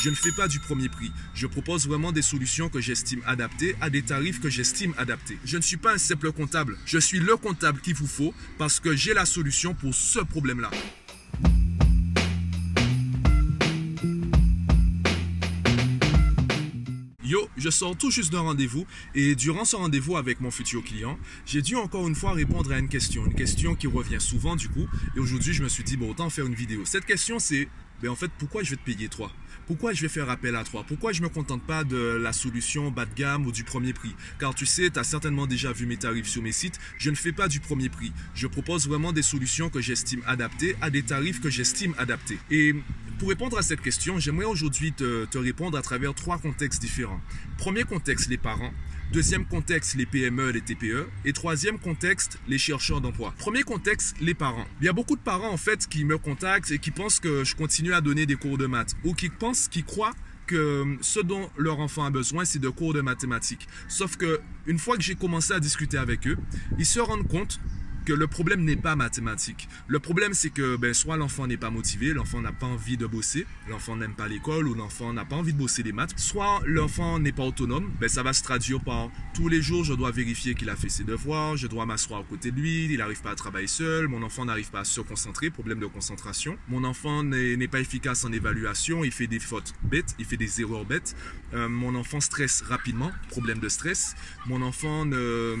Je ne fais pas du premier prix. Je propose vraiment des solutions que j'estime adaptées à des tarifs que j'estime adaptés. Je ne suis pas un simple comptable. Je suis le comptable qu'il vous faut parce que j'ai la solution pour ce problème-là. Yo, je sors tout juste d'un rendez-vous et durant ce rendez-vous avec mon futur client, j'ai dû encore une fois répondre à une question, une question qui revient souvent du coup et aujourd'hui je me suis dit bon autant faire une vidéo. Cette question c'est ben en fait pourquoi je vais te payer toi? Pourquoi je vais faire appel à toi? Pourquoi je ne me contente pas de la solution bas de gamme ou du premier prix? Car tu sais, tu as certainement déjà vu mes tarifs sur mes sites. Je ne fais pas du premier prix. Je propose vraiment des solutions que j'estime adaptées à des tarifs que j'estime adaptés. Et pour répondre à cette question, j'aimerais aujourd'hui te, répondre à travers trois contextes différents. Premier contexte, les parents. Deuxième contexte, les PME, les TPE. Et troisième contexte, les chercheurs d'emploi. Premier contexte, les parents. Il y a beaucoup de parents en fait qui me contactent et qui pensent que je continue à donner des cours de maths ou qui pensent, qui croient que ce dont leur enfant a besoin, c'est de cours de mathématiques. Sauf que une fois que j'ai commencé à discuter avec eux, ils se rendent compte le problème n'est pas mathématique. Le problème, c'est que ben, soit l'enfant n'est pas motivé, l'enfant n'a pas envie de bosser, l'enfant n'aime pas l'école ou l'enfant n'a pas envie de bosser les maths, soit l'enfant n'est pas autonome, ben, ça va se traduire par tous les jours, je dois vérifier qu'il a fait ses devoirs, je dois m'asseoir à côté de lui, il n'arrive pas à travailler seul, mon enfant n'arrive pas à se concentrer, problème de concentration. Mon enfant n'est pas efficace en évaluation, il fait des fautes bêtes, il fait des erreurs bêtes. Euh, mon enfant stresse rapidement, problème de stress. Mon enfant ne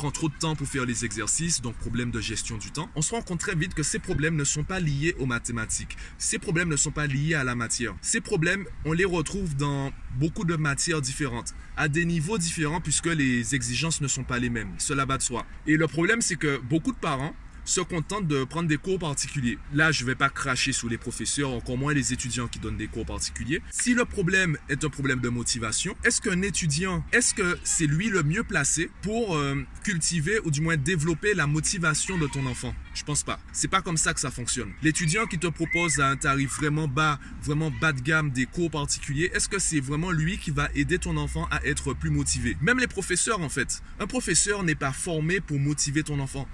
prend trop de temps pour faire les exercices, donc problème de gestion du temps, on se rend compte très vite que ces problèmes ne sont pas liés aux mathématiques. Ces problèmes ne sont pas liés à la matière. Ces problèmes, on les retrouve dans beaucoup de matières différentes, à des niveaux différents puisque les exigences ne sont pas les mêmes. Cela va de soi. Et le problème, c'est que beaucoup de parents se contentent de prendre des cours particuliers. Là, je ne vais pas cracher sur les professeurs, encore moins les étudiants qui donnent des cours particuliers. Si le problème est un problème de motivation, est-ce qu'un étudiant, est-ce que c'est lui le mieux placé pour euh, cultiver ou du moins développer la motivation de ton enfant? Je pense pas. C'est pas comme ça que ça fonctionne. L'étudiant qui te propose à un tarif vraiment bas, vraiment bas de gamme des cours particuliers, est-ce que c'est vraiment lui qui va aider ton enfant à être plus motivé? Même les professeurs en fait. Un professeur n'est pas formé pour motiver ton enfant.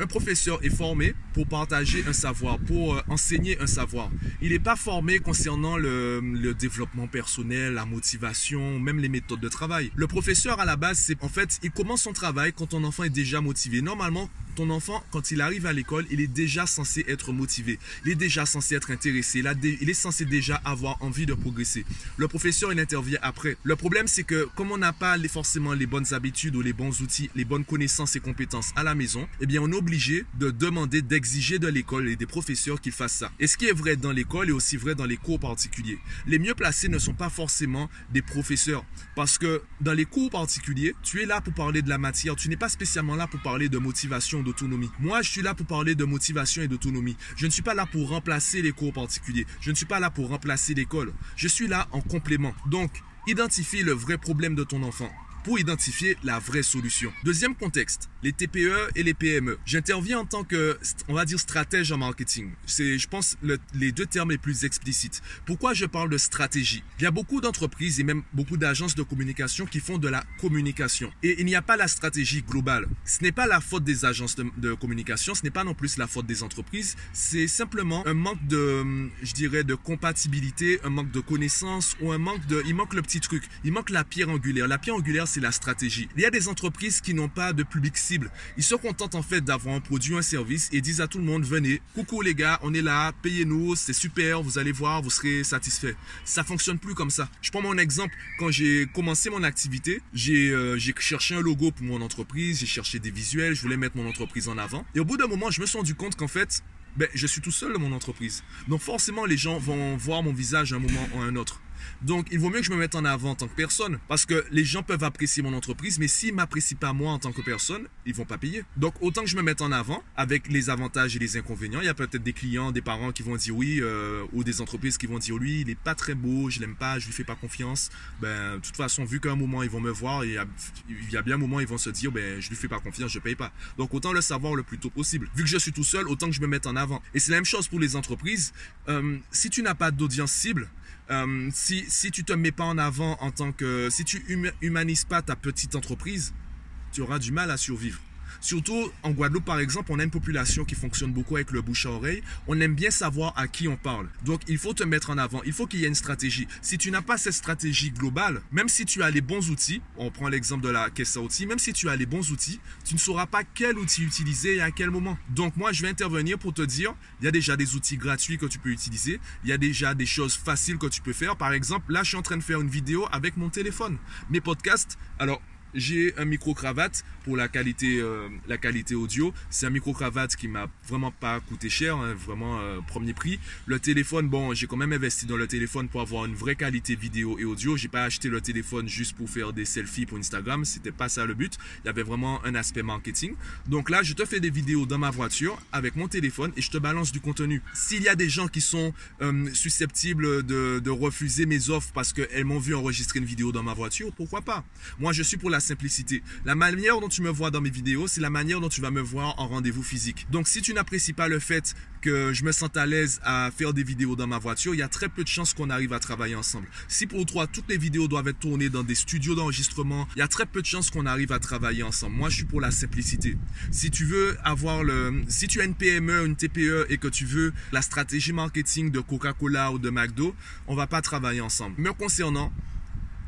Un professeur est formé pour partager un savoir, pour euh, enseigner un savoir. Il n'est pas formé concernant le, le, développement personnel, la motivation, même les méthodes de travail. Le professeur, à la base, c'est en fait, il commence son travail quand ton enfant est déjà motivé. Normalement, ton enfant, quand il arrive à l'école, il est déjà censé être motivé. Il est déjà censé être intéressé. Il, est censé déjà avoir envie de progresser. Le professeur, il intervient après. Le problème, c'est que comme on n'a pas forcément les bonnes habitudes ou les bons outils, les bonnes connaissances et compétences à la maison, eh bien, on est obligé de demander, d'exiger de l'école et des professeurs qu'ils fassent ça. Et ce qui est vrai dans l'école est aussi vrai dans les cours particuliers. Les mieux placés ne sont pas forcément des professeurs. Parce que dans les cours particuliers, tu es là pour parler de la matière. Tu n'es pas spécialement là pour parler de motivation d'autonomie. Moi, je suis là pour parler de motivation et d'autonomie. Je ne suis pas là pour remplacer les cours particuliers. Je ne suis pas là pour remplacer l'école. Je suis là en complément. Donc, identifie le vrai problème de ton enfant pour identifier la vraie solution. Deuxième contexte, les TPE et les PME. J'interviens en tant que, on va dire, stratège en marketing. C'est, je pense, les deux termes les plus explicites. Pourquoi je parle de stratégie? Il y a beaucoup d'entreprises et même beaucoup d'agences de communication qui font de la communication. Et il n'y a pas la stratégie globale. Ce n'est pas la faute des agences de, de communication, ce n'est pas non plus la faute des entreprises. C'est simplement un manque de, je dirais, de compatibilité, un manque de connaissances ou un manque de, il manque le petit truc. Il manque la pierre angulaire. La pierre angulaire, c'est la stratégie. Il y a des entreprises qui n'ont pas de public cible. Ils se contentent en fait d'avoir un produit, un service et disent à tout le monde venez, coucou les gars, on est là, payez-nous, c'est super, vous allez voir, vous serez satisfait. Ça fonctionne plus comme ça. Je prends mon exemple. Quand j'ai commencé mon activité, j'ai euh, cherché un logo pour mon entreprise, j'ai cherché des visuels, je voulais mettre mon entreprise en avant. Et au bout d'un moment, je me suis rendu compte qu'en fait, ben, je suis tout seul dans mon entreprise. Donc forcément, les gens vont voir mon visage à un moment ou à un autre. Donc, il vaut mieux que je me mette en avant en tant que personne. Parce que les gens peuvent apprécier mon entreprise, mais s'ils m'apprécient pas moi en tant que personne, ils vont pas payer. Donc, autant que je me mette en avant avec les avantages et les inconvénients. Il y a peut-être des clients, des parents qui vont dire oui, euh, ou des entreprises qui vont dire lui, il est pas très beau, je l'aime pas, je lui fais pas confiance. Ben, de toute façon, vu qu'à un moment ils vont me voir, il y, a, il y a bien un moment ils vont se dire, ben, je lui fais pas confiance, je paye pas. Donc, autant le savoir le plus tôt possible. Vu que je suis tout seul, autant que je me mette en avant. Et c'est la même chose pour les entreprises. Euh, si tu n'as pas d'audience cible, euh, si, si tu te mets pas en avant en tant que... Si tu humanises pas ta petite entreprise, tu auras du mal à survivre. Surtout en Guadeloupe, par exemple, on a une population qui fonctionne beaucoup avec le bouche à oreille. On aime bien savoir à qui on parle. Donc, il faut te mettre en avant. Il faut qu'il y ait une stratégie. Si tu n'as pas cette stratégie globale, même si tu as les bons outils, on prend l'exemple de la caisse à outils, même si tu as les bons outils, tu ne sauras pas quel outil utiliser et à quel moment. Donc, moi, je vais intervenir pour te dire, il y a déjà des outils gratuits que tu peux utiliser. Il y a déjà des choses faciles que tu peux faire. Par exemple, là, je suis en train de faire une vidéo avec mon téléphone. Mes podcasts, alors, j'ai un micro-cravate pour la qualité, euh, la qualité audio. C'est un micro-cravate qui m'a vraiment pas coûté cher, hein, vraiment euh, premier prix. Le téléphone, bon, j'ai quand même investi dans le téléphone pour avoir une vraie qualité vidéo et audio. J'ai pas acheté le téléphone juste pour faire des selfies pour Instagram. C'était pas ça le but. Il y avait vraiment un aspect marketing. Donc là, je te fais des vidéos dans ma voiture avec mon téléphone et je te balance du contenu. S'il y a des gens qui sont euh, susceptibles de, de refuser mes offres parce qu'elles m'ont vu enregistrer une vidéo dans ma voiture, pourquoi pas? Moi, je suis pour la simplicité. La manière dont tu me vois dans mes vidéos, c'est la manière dont tu vas me voir en rendez-vous physique. Donc si tu n'apprécies pas le fait que je me sente à l'aise à faire des vidéos dans ma voiture, il y a très peu de chances qu'on arrive à travailler ensemble. Si pour toi, toutes les vidéos doivent être tournées dans des studios d'enregistrement, il y a très peu de chances qu'on arrive à travailler ensemble. Moi, je suis pour la simplicité. Si tu veux avoir le, si tu as une PME, une TPE et que tu veux la stratégie marketing de Coca-Cola ou de McDo, on va pas travailler ensemble. Me concernant,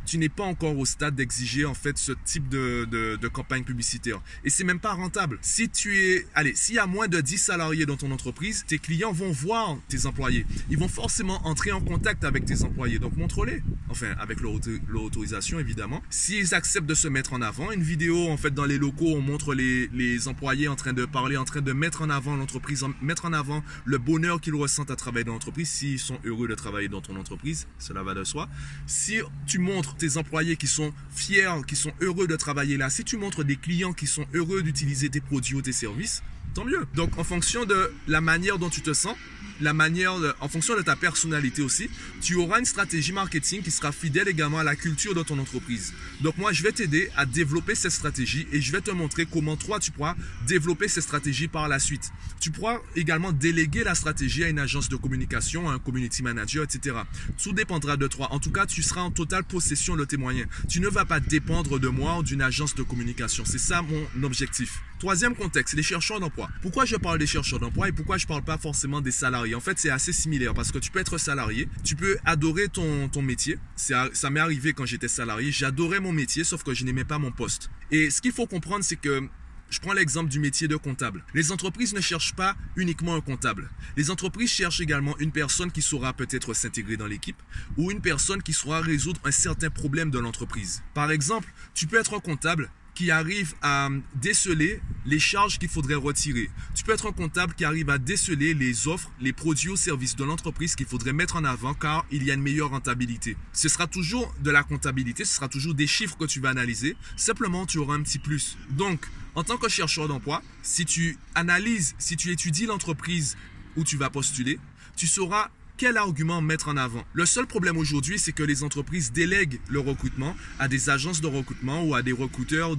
tu n'es pas encore au stade d'exiger en fait ce type de, de, campagne publicitaire. Et c'est même pas rentable. Si tu es, allez, s'il y a moins de 10 salariés dans ton entreprise, tes clients vont voir tes employés. Ils vont forcément entrer en contact avec tes employés. Donc montre-les. Enfin, avec leur, autorisation évidemment. S'ils acceptent de se mettre en avant, une vidéo en fait dans les locaux, on montre les, les employés en train de parler, en train de mettre en avant l'entreprise, mettre en avant le bonheur qu'ils ressentent à travailler dans l'entreprise, s'ils sont heureux de travailler dans ton entreprise, cela va de soi. Si tu montres tes employés qui sont fiers, qui sont heureux de travailler là, si tu montres des clients qui sont heureux d'utiliser tes produits ou tes services, tant mieux. Donc en fonction de la manière dont tu te sens, la manière, en fonction de ta personnalité aussi, tu auras une stratégie marketing qui sera fidèle également à la culture de ton entreprise. Donc moi, je vais t'aider à développer cette stratégie et je vais te montrer comment toi, tu pourras développer cette stratégie par la suite. Tu pourras également déléguer la stratégie à une agence de communication, à un community manager, etc. Tout dépendra de toi. En tout cas, tu seras en totale possession de tes moyens. Tu ne vas pas dépendre de moi ou d'une agence de communication. C'est ça mon objectif. Troisième contexte, les chercheurs d'emploi. Pourquoi je parle des chercheurs d'emploi et pourquoi je parle pas forcément des salariés? En fait, c'est assez similaire parce que tu peux être salarié, tu peux adorer ton, ton métier. Ça m'est arrivé quand j'étais salarié, j'adorais mon métier sauf que je n'aimais pas mon poste. Et ce qu'il faut comprendre, c'est que je prends l'exemple du métier de comptable. Les entreprises ne cherchent pas uniquement un comptable. Les entreprises cherchent également une personne qui saura peut-être s'intégrer dans l'équipe ou une personne qui saura résoudre un certain problème de l'entreprise. Par exemple, tu peux être un comptable qui arrive à déceler les charges qu'il faudrait retirer. Tu peux être un comptable qui arrive à déceler les offres, les produits ou services de l'entreprise qu'il faudrait mettre en avant car il y a une meilleure rentabilité. Ce sera toujours de la comptabilité, ce sera toujours des chiffres que tu vas analyser. Simplement, tu auras un petit plus. Donc, en tant que chercheur d'emploi, si tu analyses, si tu étudies l'entreprise où tu vas postuler, tu sauras quel argument mettre en avant? Le seul problème aujourd'hui, c'est que les entreprises délèguent le recrutement à des agences de recrutement ou à des recruteurs.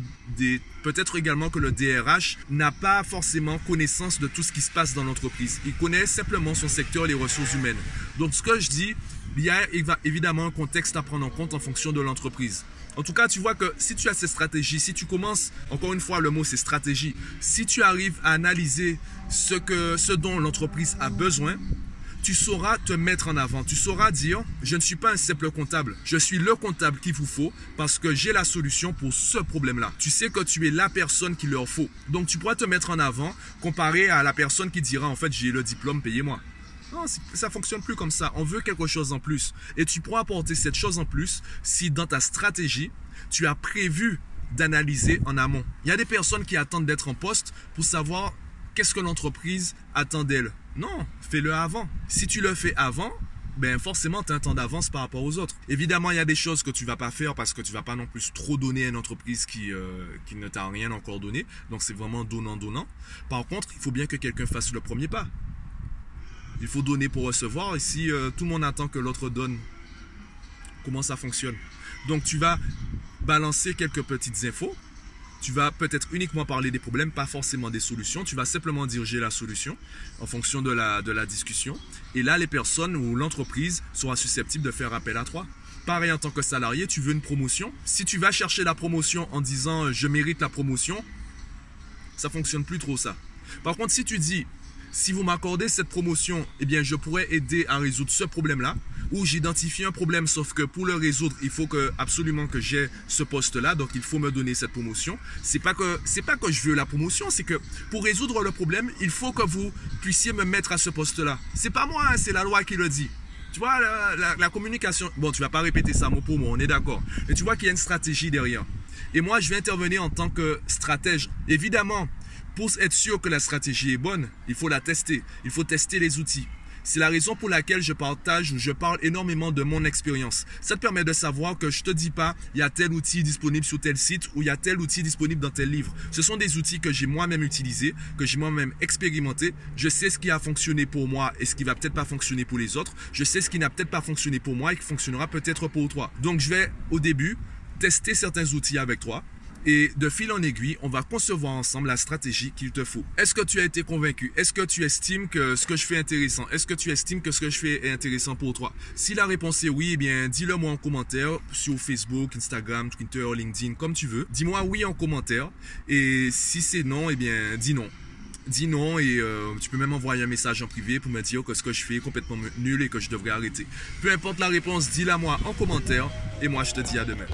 Peut-être également que le DRH n'a pas forcément connaissance de tout ce qui se passe dans l'entreprise. Il connaît simplement son secteur, les ressources humaines. Donc ce que je dis, il y a évidemment un contexte à prendre en compte en fonction de l'entreprise. En tout cas, tu vois que si tu as cette stratégie, si tu commences, encore une fois, le mot c'est stratégie, si tu arrives à analyser ce, que, ce dont l'entreprise a besoin, tu sauras te mettre en avant. Tu sauras dire, je ne suis pas un simple comptable. Je suis le comptable qu'il vous faut parce que j'ai la solution pour ce problème-là. Tu sais que tu es la personne qu'il leur faut. Donc tu pourras te mettre en avant comparé à la personne qui dira, en fait, j'ai le diplôme, payez-moi. Non, ça fonctionne plus comme ça. On veut quelque chose en plus. Et tu pourras apporter cette chose en plus si dans ta stratégie, tu as prévu d'analyser en amont. Il y a des personnes qui attendent d'être en poste pour savoir qu'est-ce que l'entreprise attend d'elle? Non, fais-le avant. Si tu le fais avant, ben forcément tu as un temps d'avance par rapport aux autres. Évidemment, il y a des choses que tu vas pas faire parce que tu vas pas non plus trop donner à une entreprise qui, euh, qui ne t'a rien encore donné. Donc c'est vraiment donnant donnant. Par contre, il faut bien que quelqu'un fasse le premier pas. Il faut donner pour recevoir et si euh, tout le monde attend que l'autre donne, comment ça fonctionne? Donc tu vas balancer quelques petites infos tu vas peut-être uniquement parler des problèmes, pas forcément des solutions. Tu vas simplement j'ai la solution en fonction de la, de la discussion. Et là, les personnes ou l'entreprise sera susceptible de faire appel à toi. Pareil en tant que salarié, tu veux une promotion. Si tu vas chercher la promotion en disant je mérite la promotion, Ça fonctionne plus trop ça. Par contre, si tu dis, si vous m'accordez cette promotion, eh bien, je pourrais aider à résoudre ce problème-là, ou j'identifie un problème, sauf que pour le résoudre, il faut que absolument que j'ai ce poste-là, donc il faut me donner cette promotion. C'est pas que c'est pas que je veux la promotion, c'est que pour résoudre le problème, il faut que vous puissiez me mettre à ce poste-là. C'est pas moi, hein, c'est la loi qui le dit. Tu vois, la, communication, bon, tu vas pas répéter ça mot pour mot, on est d'accord. Mais tu vois qu'il y a une stratégie derrière. Et moi, je vais intervenir en tant que stratège. Évidemment, pour être sûr que la stratégie est bonne, il faut la tester. Il faut tester les outils. C'est la raison pour laquelle je partage ou je parle énormément de mon expérience. Ça te permet de savoir que je te dis pas, il y a tel outil disponible sur tel site ou il y a tel outil disponible dans tel livre. Ce sont des outils que j'ai moi-même utilisés, que j'ai moi-même expérimenté. Je sais ce qui a fonctionné pour moi et ce qui va peut-être pas fonctionner pour les autres. Je sais ce qui n'a peut-être pas fonctionné pour moi et qui fonctionnera peut-être pour toi. Donc je vais au début tester certains outils avec toi et de fil en aiguille, on va concevoir ensemble la stratégie qu'il te faut. Est-ce que tu as été convaincu? Est-ce que tu estimes que ce que je fais est intéressant? Est-ce que tu estimes que ce que je fais est intéressant pour toi? Si la réponse est oui, eh bien, dis-le moi en commentaire sur Facebook, Instagram, Twitter, LinkedIn, comme tu veux. Dis-moi oui en commentaire. Et si c'est non, eh bien, dis non dis non et euh, tu peux même envoyer un message en privé pour me dire que ce que je fais est complètement nul et que je devrais arrêter. Peu importe la réponse, dis-la moi en commentaire et moi je te dis à demain.